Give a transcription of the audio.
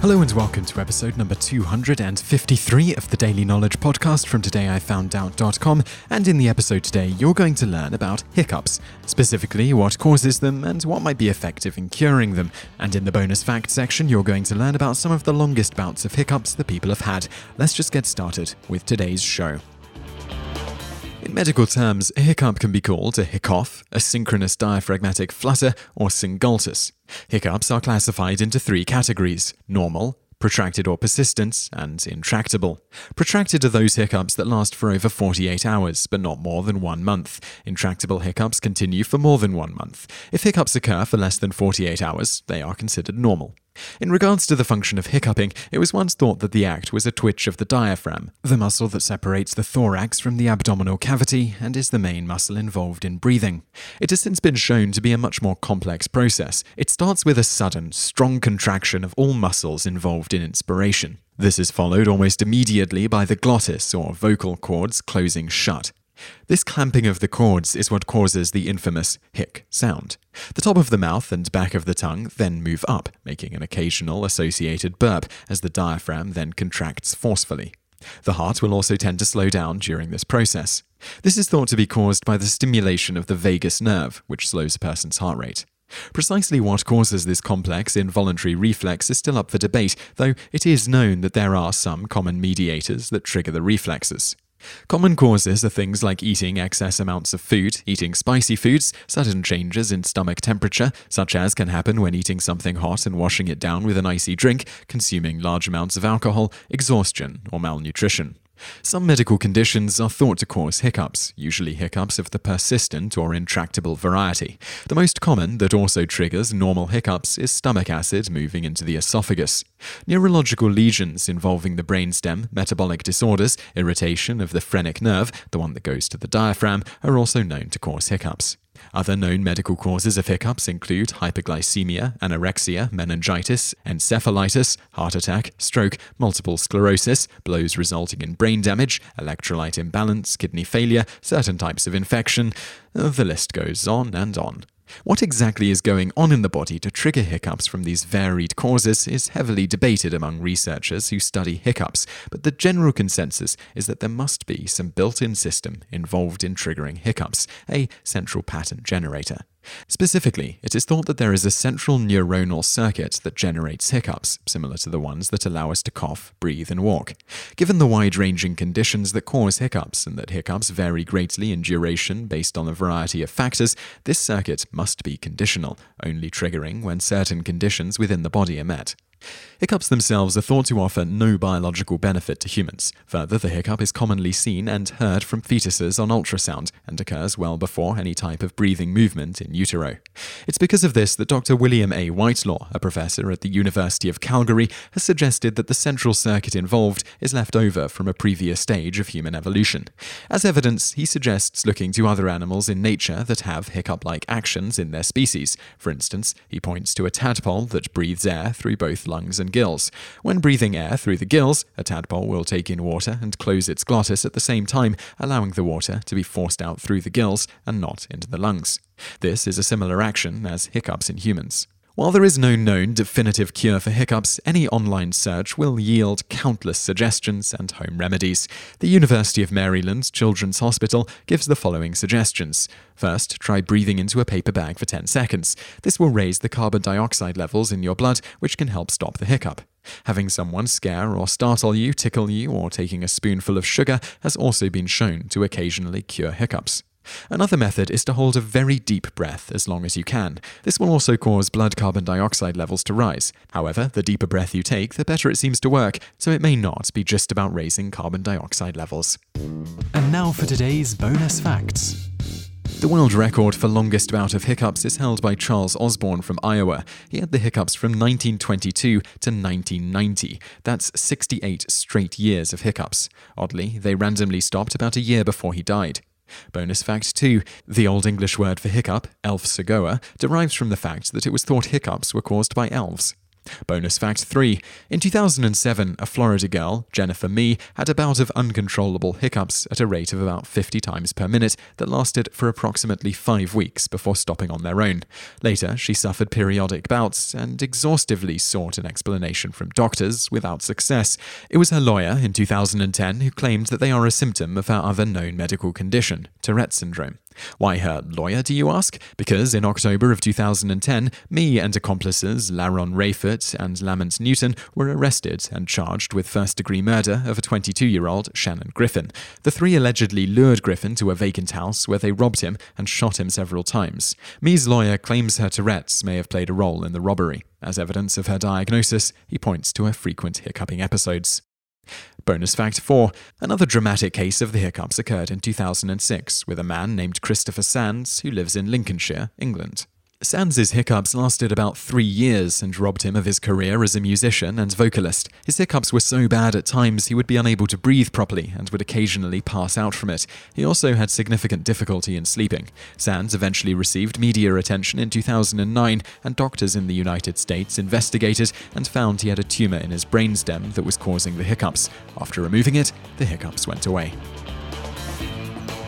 Hello and welcome to episode number 253 of the Daily Knowledge Podcast from todayifoundout.com. And in the episode today, you're going to learn about hiccups, specifically what causes them and what might be effective in curing them. And in the bonus fact section, you're going to learn about some of the longest bouts of hiccups that people have had. Let's just get started with today's show. In medical terms, a hiccup can be called a hiccough, a synchronous diaphragmatic flutter, or singultus. Hiccups are classified into three categories normal, protracted or persistent, and intractable. Protracted are those hiccups that last for over 48 hours, but not more than one month. Intractable hiccups continue for more than one month. If hiccups occur for less than 48 hours, they are considered normal. In regards to the function of hiccuping, it was once thought that the act was a twitch of the diaphragm, the muscle that separates the thorax from the abdominal cavity and is the main muscle involved in breathing. It has since been shown to be a much more complex process. It starts with a sudden, strong contraction of all muscles involved in inspiration. This is followed almost immediately by the glottis or vocal cords closing shut. This clamping of the cords is what causes the infamous hic sound. The top of the mouth and back of the tongue then move up, making an occasional associated burp as the diaphragm then contracts forcefully. The heart will also tend to slow down during this process. This is thought to be caused by the stimulation of the vagus nerve, which slows a person's heart rate. Precisely what causes this complex involuntary reflex is still up for debate, though it is known that there are some common mediators that trigger the reflexes. Common causes are things like eating excess amounts of food, eating spicy foods, sudden changes in stomach temperature, such as can happen when eating something hot and washing it down with an icy drink, consuming large amounts of alcohol, exhaustion, or malnutrition. Some medical conditions are thought to cause hiccups, usually hiccups of the persistent or intractable variety. The most common that also triggers normal hiccups is stomach acid moving into the esophagus. Neurological lesions involving the brainstem, metabolic disorders, irritation of the phrenic nerve, the one that goes to the diaphragm, are also known to cause hiccups. Other known medical causes of hiccups include hyperglycemia, anorexia, meningitis, encephalitis, heart attack, stroke, multiple sclerosis, blows resulting in brain damage, electrolyte imbalance, kidney failure, certain types of infection. The list goes on and on. What exactly is going on in the body to trigger hiccups from these varied causes is heavily debated among researchers who study hiccups, but the general consensus is that there must be some built in system involved in triggering hiccups, a central pattern generator. Specifically, it is thought that there is a central neuronal circuit that generates hiccups, similar to the ones that allow us to cough, breathe, and walk. Given the wide ranging conditions that cause hiccups, and that hiccups vary greatly in duration based on a variety of factors, this circuit must be conditional, only triggering when certain conditions within the body are met. Hiccups themselves are thought to offer no biological benefit to humans. Further, the hiccup is commonly seen and heard from fetuses on ultrasound and occurs well before any type of breathing movement in utero. It's because of this that Dr. William A. Whitelaw, a professor at the University of Calgary, has suggested that the central circuit involved is left over from a previous stage of human evolution. As evidence, he suggests looking to other animals in nature that have hiccup like actions in their species. For instance, he points to a tadpole that breathes air through both lungs and gills. When breathing air through the gills, a tadpole will take in water and close its glottis at the same time, allowing the water to be forced out through the gills and not into the lungs. This is a similar action as hiccups in humans. While there is no known definitive cure for hiccups, any online search will yield countless suggestions and home remedies. The University of Maryland Children's Hospital gives the following suggestions. First, try breathing into a paper bag for 10 seconds. This will raise the carbon dioxide levels in your blood, which can help stop the hiccup. Having someone scare or startle you, tickle you, or taking a spoonful of sugar has also been shown to occasionally cure hiccups. Another method is to hold a very deep breath as long as you can. This will also cause blood carbon dioxide levels to rise. However, the deeper breath you take, the better it seems to work, so it may not be just about raising carbon dioxide levels. And now for today's bonus facts. The world record for longest bout of hiccups is held by Charles Osborne from Iowa. He had the hiccups from 1922 to 1990. That's 68 straight years of hiccups. Oddly, they randomly stopped about a year before he died. Bonus fact 2 The Old English word for hiccup, elfsagoa, derives from the fact that it was thought hiccups were caused by elves. Bonus fact 3. In 2007, a Florida girl, Jennifer Mee, had a bout of uncontrollable hiccups at a rate of about 50 times per minute that lasted for approximately five weeks before stopping on their own. Later, she suffered periodic bouts and exhaustively sought an explanation from doctors without success. It was her lawyer in 2010 who claimed that they are a symptom of her other known medical condition, Tourette syndrome. Why her lawyer, do you ask? Because in October of 2010, Mee and accomplices Laron Raiford and Lamont Newton were arrested and charged with first degree murder of a 22 year old Shannon Griffin. The three allegedly lured Griffin to a vacant house where they robbed him and shot him several times. Mee's lawyer claims her Tourette's may have played a role in the robbery. As evidence of her diagnosis, he points to her frequent hiccuping episodes. Bonus fact 4. Another dramatic case of the hiccups occurred in 2006 with a man named Christopher Sands who lives in Lincolnshire, England. Sands's hiccups lasted about three years and robbed him of his career as a musician and vocalist. His hiccups were so bad at times he would be unable to breathe properly and would occasionally pass out from it. He also had significant difficulty in sleeping. Sands eventually received media attention in 2009, and doctors in the United States investigated and found he had a tumor in his brainstem that was causing the hiccups. After removing it, the hiccups went away.